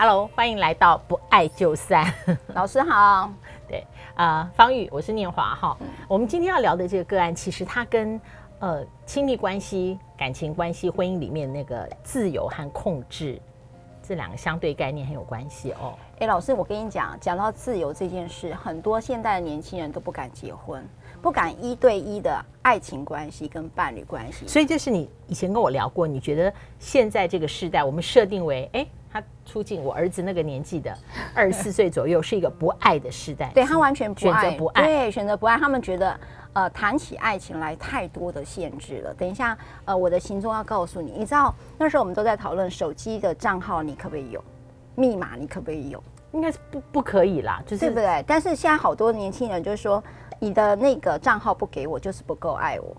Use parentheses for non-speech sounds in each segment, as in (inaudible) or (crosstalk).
Hello，欢迎来到不爱就散。(laughs) (laughs) 老师好，对啊、呃，芳玉，我是念华哈。我们今天要聊的这个个案，其实它跟呃亲密关系、感情关系、婚姻里面那个自由和控制这两个相对概念很有关系哦。哎，老师，我跟你讲，讲到自由这件事，很多现代的年轻人都不敢结婚，不敢一对一的爱情关系跟伴侣关系。所以就是你以前跟我聊过，你觉得现在这个时代，我们设定为哎。他出境，我儿子那个年纪的二十四岁左右，(laughs) 是一个不爱的时代。对，他完全不爱，选择不爱，对，选择不爱。他们觉得，呃，谈起爱情来太多的限制了。等一下，呃，我的行踪要告诉你。你知道那时候我们都在讨论手机的账号，你可不可以有？密码你可不可以有？应该是不不可以啦，就是对不对？但是现在好多年轻人就是说，你的那个账号不给我，就是不够爱我。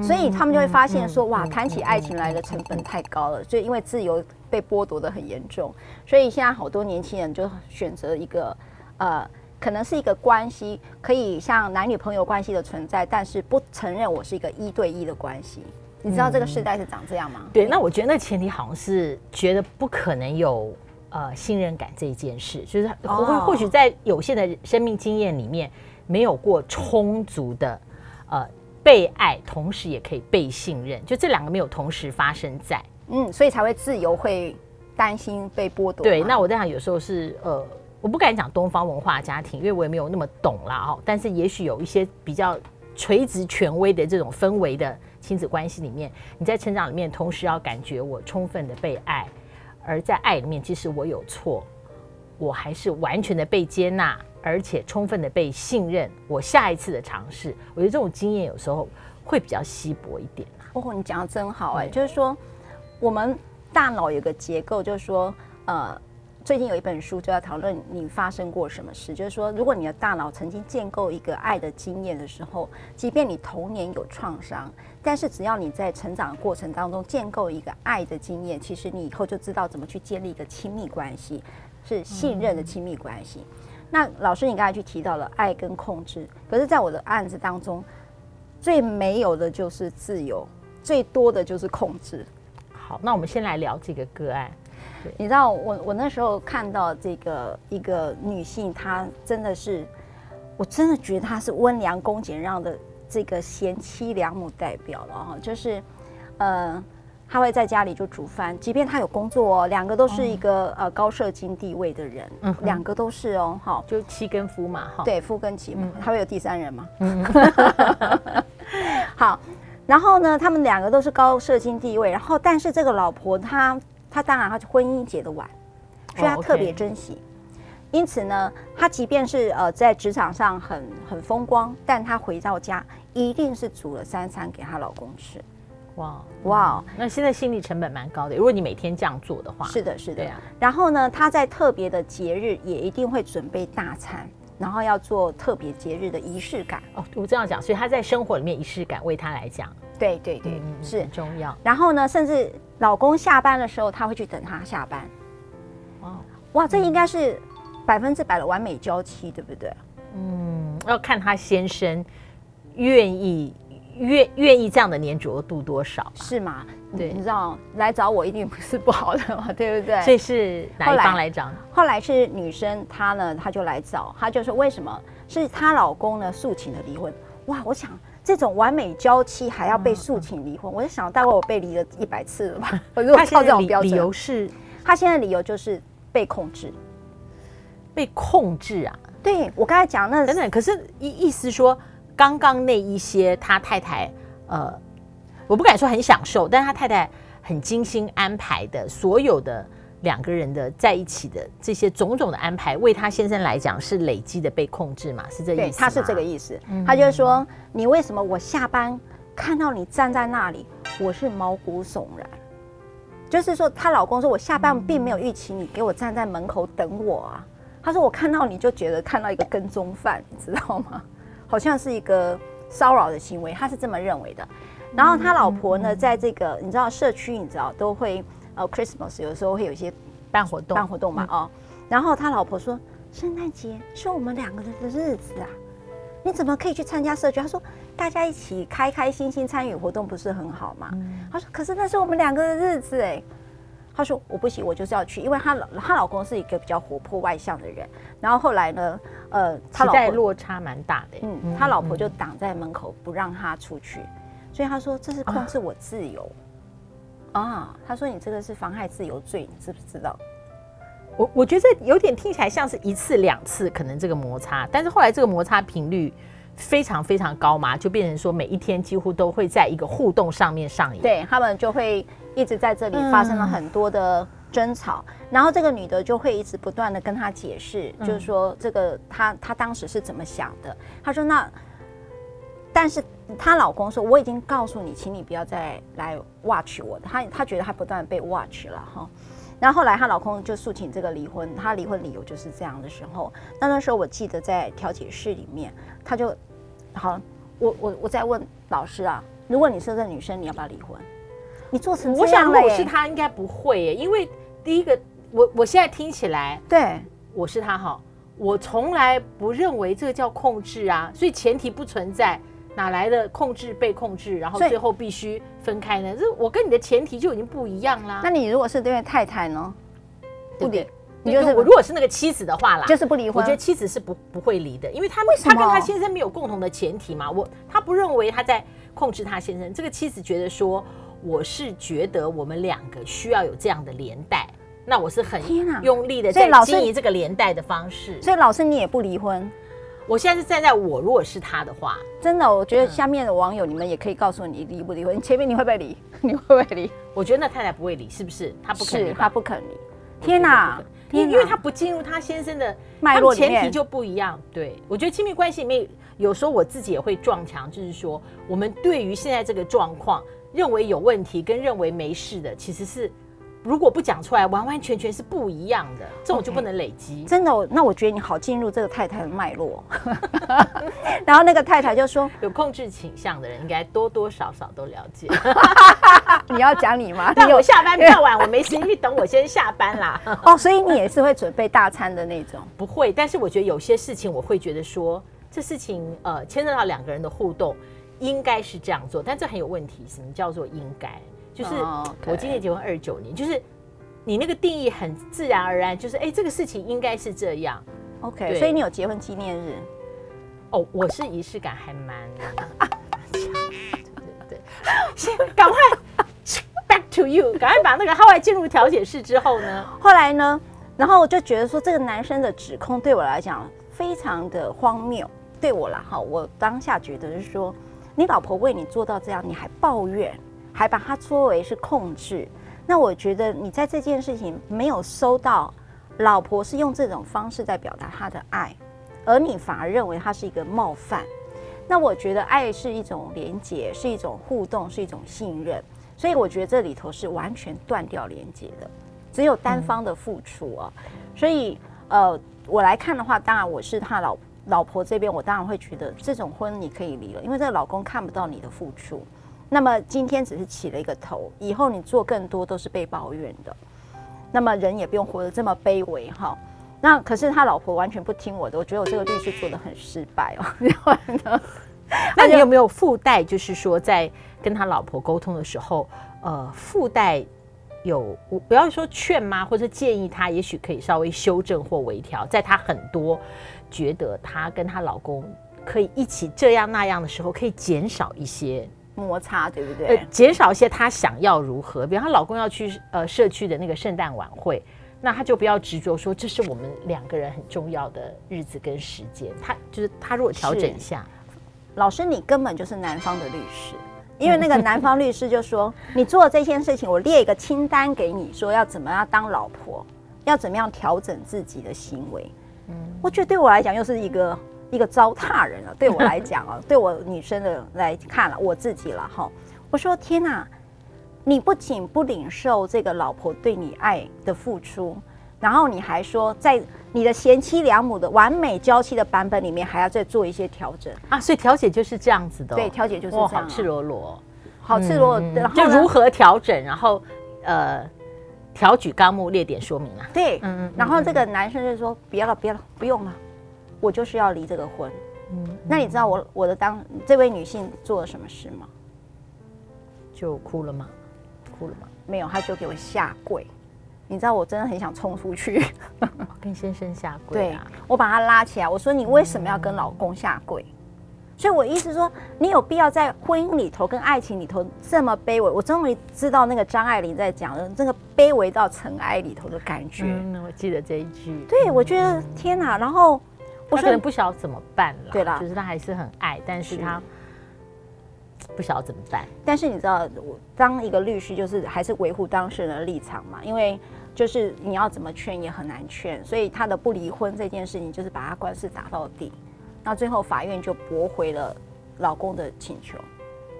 所以他们就会发现说，哇，谈起爱情来的成本太高了。所以因为自由被剥夺的很严重，所以现在好多年轻人就选择一个，呃，可能是一个关系，可以像男女朋友关系的存在，但是不承认我是一个一对一的关系。你知道这个时代是长这样吗？对，那我觉得那前提好像是觉得不可能有呃信任感这一件事，就是或或许在有限的生命经验里面没有过充足的呃。被爱，同时也可以被信任，就这两个没有同时发生在，嗯，所以才会自由会担心被剥夺。对，那我在想，有时候是呃，我不敢讲东方文化家庭，因为我也没有那么懂啦哦。但是也许有一些比较垂直权威的这种氛围的亲子关系里面，你在成长里面，同时要感觉我充分的被爱，而在爱里面，即使我有错，我还是完全的被接纳。而且充分的被信任，我下一次的尝试，我觉得这种经验有时候会比较稀薄一点啊。哦，你讲的真好哎，就是说我们大脑有个结构，就是说，呃，最近有一本书就在讨论你发生过什么事，就是说，如果你的大脑曾经建构一个爱的经验的时候，即便你童年有创伤，但是只要你在成长的过程当中建构一个爱的经验，其实你以后就知道怎么去建立一个亲密关系，是信任的亲密关系。嗯那老师，你刚才去提到了爱跟控制，可是，在我的案子当中，最没有的就是自由，最多的就是控制。好，那我们先来聊这个个案。你知道，我我那时候看到这个一个女性，她真的是，我真的觉得她是温良恭俭让的这个贤妻良母代表了哈，就是，呃。他会在家里就煮饭，即便他有工作哦，两个都是一个呃高社经地位的人，嗯，两个都是哦，好，就妻跟夫嘛，哈，对，夫跟妻嘛，他会有第三人吗？嗯，(laughs) (laughs) 好，然后呢，他们两个都是高社经地位，然后但是这个老婆她她当然她婚姻结得晚，所以她特别珍惜，因此呢，她即便是呃在职场上很很风光，但她回到家一定是煮了三餐给她老公吃。哇哇，那现在心理成本蛮高的。如果你每天这样做的话，是的，是的。然后呢，他在特别的节日也一定会准备大餐，然后要做特别节日的仪式感。哦，我这样讲，所以他在生活里面仪式感为他来讲，对对对，嗯、是很重要。然后呢，甚至老公下班的时候，他会去等他下班。哇哇，这应该是百分之百的完美娇妻，对不对？嗯，要看他先生愿意。愿愿意这样的粘着度多少是吗？对，你知道来找我一定不是不好的嘛，(laughs) 对不对？这是哪一方来找？后来是女生，她呢，她就来找，她就说为什么是她老公呢诉请的离婚？哇，我想这种完美娇妻还要被诉请离婚，嗯、我就想大概我被离了一百次了吧？(laughs) 如果靠这种标准，理由是她现在理由就是被控制，被控制啊？对，我刚才讲那等等，可是意意思说。刚刚那一些，他太太，呃，我不敢说很享受，但是他太太很精心安排的，所有的两个人的在一起的这些种种的安排，为他先生来讲是累积的被控制嘛？是这意思？他是这个意思。嗯、他就是说，你为什么我下班看到你站在那里，我是毛骨悚然？就是说，她老公说我下班并没有预期你给我站在门口等我啊。他说我看到你就觉得看到一个跟踪犯，你知道吗？好像是一个骚扰的行为，他是这么认为的。然后他老婆呢，在这个你知道社区，你知道都会呃 Christmas 有时候会有一些办活动，办活动嘛哦。然后他老婆说，圣诞节是我们两个人的日子啊，你怎么可以去参加社区？他说大家一起开开心心参与活动不是很好吗？他说可是那是我们两个的日子哎。她说我不行，我就是要去，因为她老她老公是一个比较活泼外向的人。然后后来呢，呃，他老婆落差蛮大的，嗯，他老婆就挡在门口不让他出去，所以他说这是控制我自由啊，啊。他说你这个是妨害自由罪，你知不知道？我我觉得有点听起来像是一次两次可能这个摩擦，但是后来这个摩擦频率非常非常高嘛，就变成说每一天几乎都会在一个互动上面上演。对，他们就会一直在这里发生了很多的争吵，嗯、然后这个女的就会一直不断的跟他解释，嗯、就是说这个她她当时是怎么想的。她说那，但是她老公说我已经告诉你，请你不要再来 watch 我。她她觉得她不断被 watch 了哈。然后后来她老公就诉请这个离婚，她离婚理由就是这样的时候。那那时候我记得在调解室里面，她就好，我我我在问老师啊，如果你是这个女生，你要不要离婚？你做成这样，我想如果是他应该不会耶，因为第一个，我我现在听起来，对，我是他哈，我从来不认为这个叫控制啊，所以前提不存在。哪来的控制被控制，然后最后必须分开呢？这我跟你的前提就已经不一样啦。那你如果是这位太太呢？不离，你就是我如果是那个妻子的话啦，就是不离婚。我觉得妻子是不不会离的，因为他为什么他跟他先生没有共同的前提嘛。我他不认为他在控制他先生。这个妻子觉得说，我是觉得我们两个需要有这样的连带，那我是很用力的在经营这个连带的方式。所以老师你也不离婚。我现在是站在我如果是他的话，真的，我觉得下面的网友你们也可以告诉你离不离婚。(laughs) 前面你会不会离？(laughs) 你会不会离？我觉得那太太不会离，是不是？她不肯离，他不肯离。天哪！因因为他不进入他先生的脉络，前提就不一样。对，我觉得亲密关系里面有时候我自己也会撞墙，就是说我们对于现在这个状况认为有问题跟认为没事的，其实是。如果不讲出来，完完全全是不一样的，这种就不能累积。Okay, 真的，那我觉得你好进入这个太太的脉络。(laughs) 然后那个太太就说，有控制倾向的人应该多多少少都了解。(laughs) 你要讲你吗？(laughs) 但我下班比较晚，我没时间去等我先下班啦。哦，所以你也是会准备大餐的那种？不会，但是我觉得有些事情我会觉得说，这事情呃牵涉到两个人的互动，应该是这样做，但这很有问题。什么叫做应该？就是我今年结婚二十九年，就是你那个定义很自然而然，就是哎，这个事情应该是这样。OK，所以你有结婚纪念日？哦，我是仪式感还蛮 (laughs) 对对对，先赶快 back to you，赶快把那个他外进入调解室之后呢？后来呢？然后我就觉得说，这个男生的指控对我来讲非常的荒谬。对我啦，哈，我当下觉得是说，你老婆为你做到这样，你还抱怨？还把她作为是控制，那我觉得你在这件事情没有收到，老婆是用这种方式在表达她的爱，而你反而认为她是一个冒犯。那我觉得爱是一种连接，是一种互动，是一种信任。所以我觉得这里头是完全断掉连接的，只有单方的付出啊。所以呃，我来看的话，当然我是他老婆老婆这边，我当然会觉得这种婚你可以离了，因为这个老公看不到你的付出。那么今天只是起了一个头，以后你做更多都是被抱怨的。那么人也不用活得这么卑微哈。那可是他老婆完全不听我的，我觉得我这个律师做得很失败哦。然后呢，那你有没有附带，就是说在跟他老婆沟通的时候，呃，附带有我不要说劝吗，或者建议他，也许可以稍微修正或微调，在他很多觉得他跟他老公可以一起这样那样的时候，可以减少一些。摩擦对不对？呃，减少一些她想要如何，比方她老公要去呃社区的那个圣诞晚会，那她就不要执着说这是我们两个人很重要的日子跟时间。她就是她如果调整一下，老师你根本就是男方的律师，因为那个男方律师就说 (laughs) 你做这件事情，我列一个清单给你，说要怎么样当老婆，要怎么样调整自己的行为。嗯，我觉得对我来讲又是一个。一个糟蹋人了，(laughs) 对我来讲啊，对我女生的来看了，我自己了哈。我说天哪，你不仅不领受这个老婆对你爱的付出，然后你还说在你的贤妻良母的完美娇妻的版本里面，还要再做一些调整啊。所以调解就是这样子的，对，调解就是这样，好赤裸裸，好赤裸裸，就如何调整，然后呃，调举纲目列点说明啊。对，嗯嗯，然后这个男生就说别了，别了，不用了。我就是要离这个婚，嗯，那你知道我我的当这位女性做了什么事吗？就哭了吗？哭了吗？没有，她就给我下跪，你知道我真的很想冲出去，(laughs) 跟先生下跪啊！对，我把他拉起来，我说你为什么要跟老公下跪？嗯、所以我意思说，你有必要在婚姻里头跟爱情里头这么卑微？我终于知道那个张爱玲在讲的这个卑微到尘埃里头的感觉。嗯，我记得这一句。对，我觉得天哪！然后我可能不晓得怎么办了。对啦，就是他还是很爱，但是他。不晓得怎么办，但是你知道，我当一个律师就是还是维护当事人的立场嘛，因为就是你要怎么劝也很难劝，所以他的不离婚这件事情就是把他官司打到底，那最后法院就驳回了老公的请求，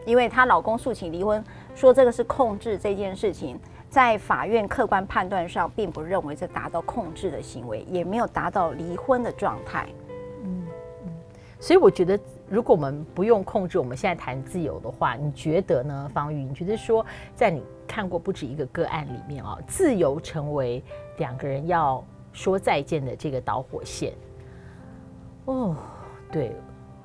因为她老公诉请离婚，说这个是控制这件事情，在法院客观判断上并不认为这达到控制的行为，也没有达到离婚的状态。嗯嗯，所以我觉得。如果我们不用控制，我们现在谈自由的话，你觉得呢？方宇，你觉得说，在你看过不止一个个案里面啊，自由成为两个人要说再见的这个导火线？哦，对，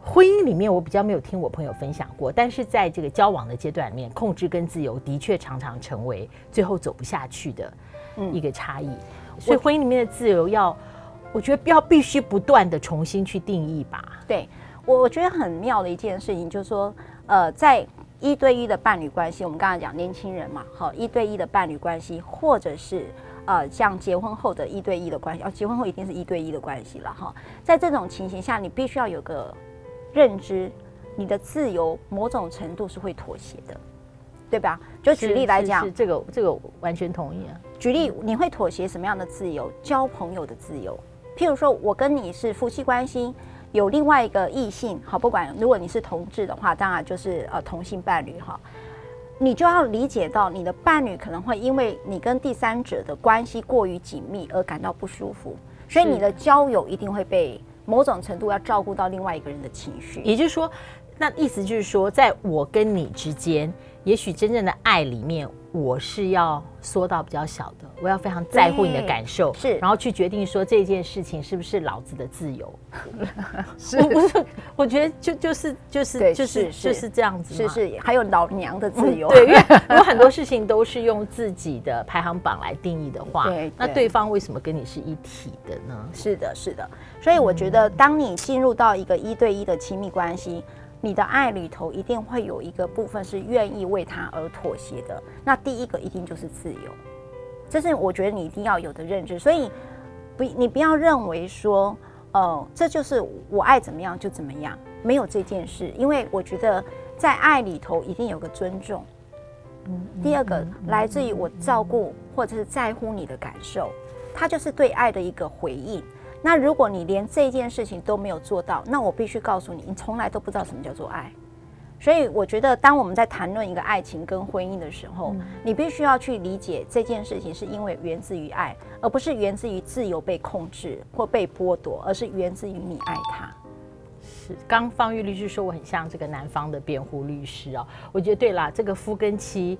婚姻里面我比较没有听我朋友分享过，但是在这个交往的阶段里面，控制跟自由的确常常成为最后走不下去的一个差异。嗯，所以婚姻里面的自由要，我觉得要必须不断的重新去定义吧。对。我我觉得很妙的一件事情，就是说，呃，在一对一的伴侣关系，我们刚才讲年轻人嘛，好，一对一的伴侣关系，或者是呃，像结婚后的一对一的关系，哦，结婚后一定是一对一的关系了哈。在这种情形下，你必须要有个认知，你的自由某种程度是会妥协的，对吧？就举例来讲，这个这个完全同意啊。举例，你会妥协什么样的自由？交朋友的自由，譬如说我跟你是夫妻关系。有另外一个异性，好，不管如果你是同志的话，当然就是呃同性伴侣哈，你就要理解到你的伴侣可能会因为你跟第三者的关系过于紧密而感到不舒服，所以你的交友一定会被某种程度要照顾到另外一个人的情绪。也就是说，那意思就是说，在我跟你之间，也许真正的爱里面。我是要缩到比较小的，我要非常在乎你的感受，是，然后去决定说这件事情是不是老子的自由。是，不是，我觉得就就是就是就是就是这样子，是是，还有老娘的自由。对，因为有很多事情都是用自己的排行榜来定义的话，对，那对方为什么跟你是一体的呢？是的，是的。所以我觉得，当你进入到一个一对一的亲密关系。你的爱里头一定会有一个部分是愿意为他而妥协的。那第一个一定就是自由，这是我觉得你一定要有的认知。所以不，你不要认为说，呃，这就是我爱怎么样就怎么样，没有这件事。因为我觉得在爱里头一定有个尊重。嗯。第二个来自于我照顾或者是在乎你的感受，它就是对爱的一个回应。那如果你连这件事情都没有做到，那我必须告诉你，你从来都不知道什么叫做爱。所以我觉得，当我们在谈论一个爱情跟婚姻的时候，你必须要去理解这件事情是因为源自于爱，而不是源自于自由被控制或被剥夺，而是源自于你爱他。是，刚方玉律师说我很像这个男方的辩护律师哦，我觉得对啦，这个夫跟妻，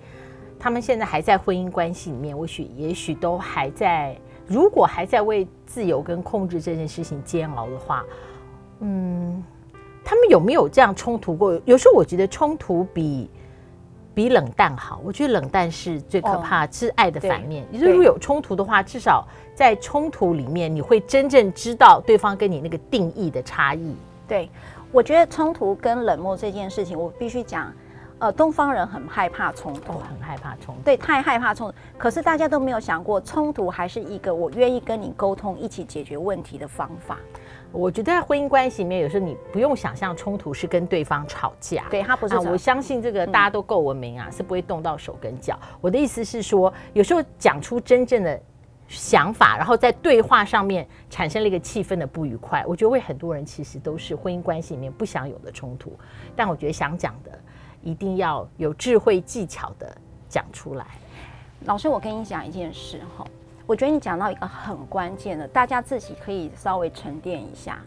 他们现在还在婚姻关系里面，或许也许都还在。如果还在为自由跟控制这件事情煎熬的话，嗯，他们有没有这样冲突过？有时候我觉得冲突比比冷淡好。我觉得冷淡是最可怕，哦、是爱的反面。如果有冲突的话，至少在冲突里面，你会真正知道对方跟你那个定义的差异。对，我觉得冲突跟冷漠这件事情，我必须讲。呃，东方人很害怕冲突，很害怕冲突，对，太害怕冲突。可是大家都没有想过，冲突还是一个我愿意跟你沟通、一起解决问题的方法。我觉得在婚姻关系里面，有时候你不用想象冲突是跟对方吵架，对他不是、啊。我相信这个大家都够文明啊，是不会动到手跟脚。我的意思是说，有时候讲出真正的想法，然后在对话上面产生了一个气氛的不愉快，我觉得为很多人其实都是婚姻关系里面不想有的冲突。但我觉得想讲的。一定要有智慧技巧的讲出来。老师，我跟你讲一件事哈，我觉得你讲到一个很关键的，大家自己可以稍微沉淀一下。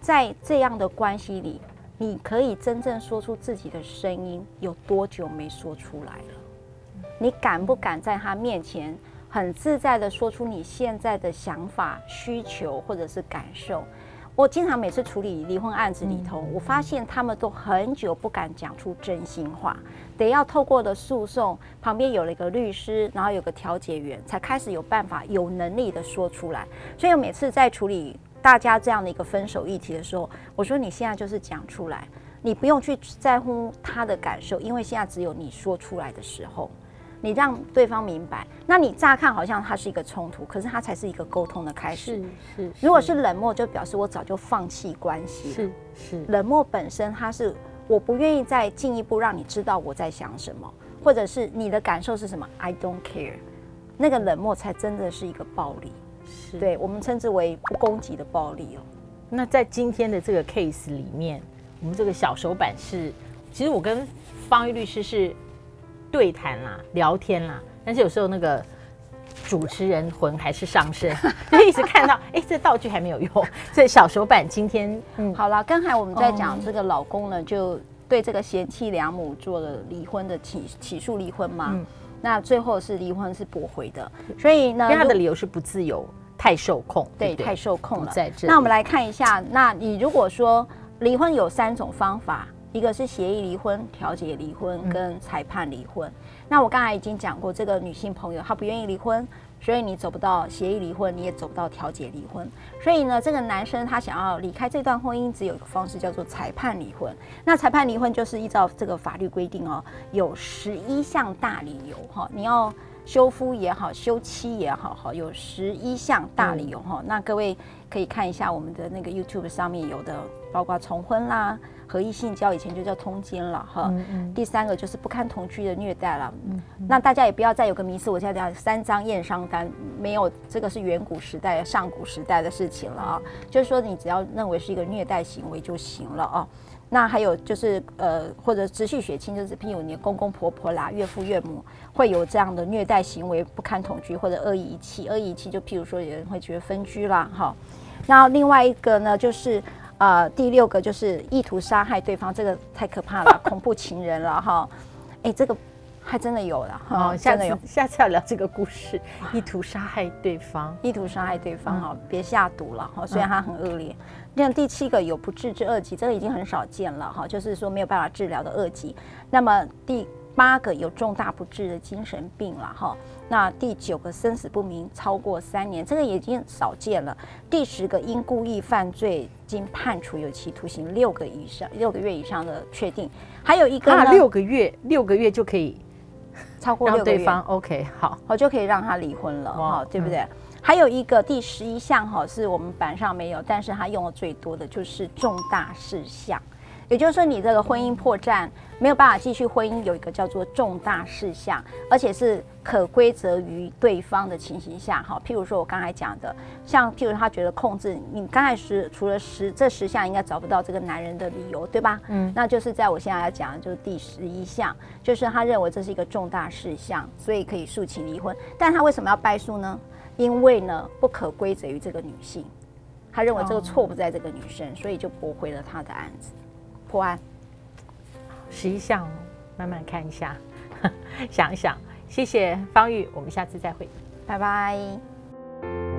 在这样的关系里，你可以真正说出自己的声音，有多久没说出来了？你敢不敢在他面前很自在的说出你现在的想法、需求或者是感受？我经常每次处理离婚案子里头，我发现他们都很久不敢讲出真心话，得要透过的诉讼旁边有了一个律师，然后有个调解员，才开始有办法、有能力的说出来。所以我每次在处理大家这样的一个分手议题的时候，我说你现在就是讲出来，你不用去在乎他的感受，因为现在只有你说出来的时候。你让对方明白，那你乍看好像它是一个冲突，可是它才是一个沟通的开始。是是，如果是冷漠，就表示我早就放弃关系。是是，冷漠本身它是我不愿意再进一步让你知道我在想什么，或者是你的感受是什么，I don't care。那个冷漠才真的是一个暴力，是对我们称之为不攻击的暴力哦。那在今天的这个 case 里面，我们这个小手板是，其实我跟方玉律师是。对谈啦，聊天啦，但是有时候那个主持人魂还是上身，就一直看到，哎，这道具还没有用。所以小手板今天，嗯，好了，刚才我们在讲这个老公呢，就对这个贤妻良母做了离婚的起起诉离婚嘛，嗯，那最后是离婚是驳回的，所以呢，他的理由是不自由，太受控，对，对，太受控了。在这，那我们来看一下，那你如果说离婚有三种方法。一个是协议离婚、调解离婚跟裁判离婚。嗯、那我刚才已经讲过，这个女性朋友她不愿意离婚，所以你走不到协议离婚，你也走不到调解离婚。所以呢，这个男生他想要离开这段婚姻，只有一个方式叫做裁判离婚。那裁判离婚就是依照这个法律规定哦，有十一项大理由哈，你要休夫也好，休妻也好，哈，有十一项大理由哈。嗯、那各位可以看一下我们的那个 YouTube 上面有的，包括重婚啦。合意性交以前就叫通奸了哈，嗯嗯，第三个就是不堪同居的虐待了，那大家也不要再有个迷思，我现在讲三张验伤单没有，这个是远古时代、上古时代的事情了啊，就是说你只要认为是一个虐待行为就行了啊。那还有就是呃，或者直系血亲，就是譬如你公公婆婆啦、岳父岳母会有这样的虐待行为，不堪同居或者恶意遗弃，恶意遗弃就譬如说有人会觉得分居啦哈。那另外一个呢就是。呃，第六个就是意图杀害对方，这个太可怕了，(laughs) 恐怖情人了哈。哎，这个还真的有了哈，真的有。下次要聊这个故事，意图杀害对方，意图杀害对方哈，别下毒了哈，虽然它很恶劣。那第七个有不治之恶疾，这个已经很少见了哈，就是说没有办法治疗的恶疾。那么第八个有重大不治的精神病了哈，那第九个生死不明超过三年，这个已经少见了。第十个因故意犯罪经判处有期徒刑六个以上六个月以上的确定，还有一个呢，六个月六个月就可以超过六个月对方 OK 好，好就可以让他离婚了哈，对不对？嗯、还有一个第十一项哈，是我们板上没有，但是他用的最多的就是重大事项。也就是说，你这个婚姻破绽没有办法继续婚姻，有一个叫做重大事项，而且是可归责于对方的情形下，哈，譬如说我刚才讲的，像譬如他觉得控制你，刚才是除了十这十项应该找不到这个男人的理由，对吧？嗯，那就是在我现在要讲的就是第十一项，就是他认为这是一个重大事项，所以可以诉请离婚。但他为什么要败诉呢？因为呢不可归责于这个女性，他认为这个错不在这个女生，所以就驳回了他的案子。破案，十一项，慢慢看一下，(laughs) 想一想。谢谢方玉，我们下次再会，拜拜。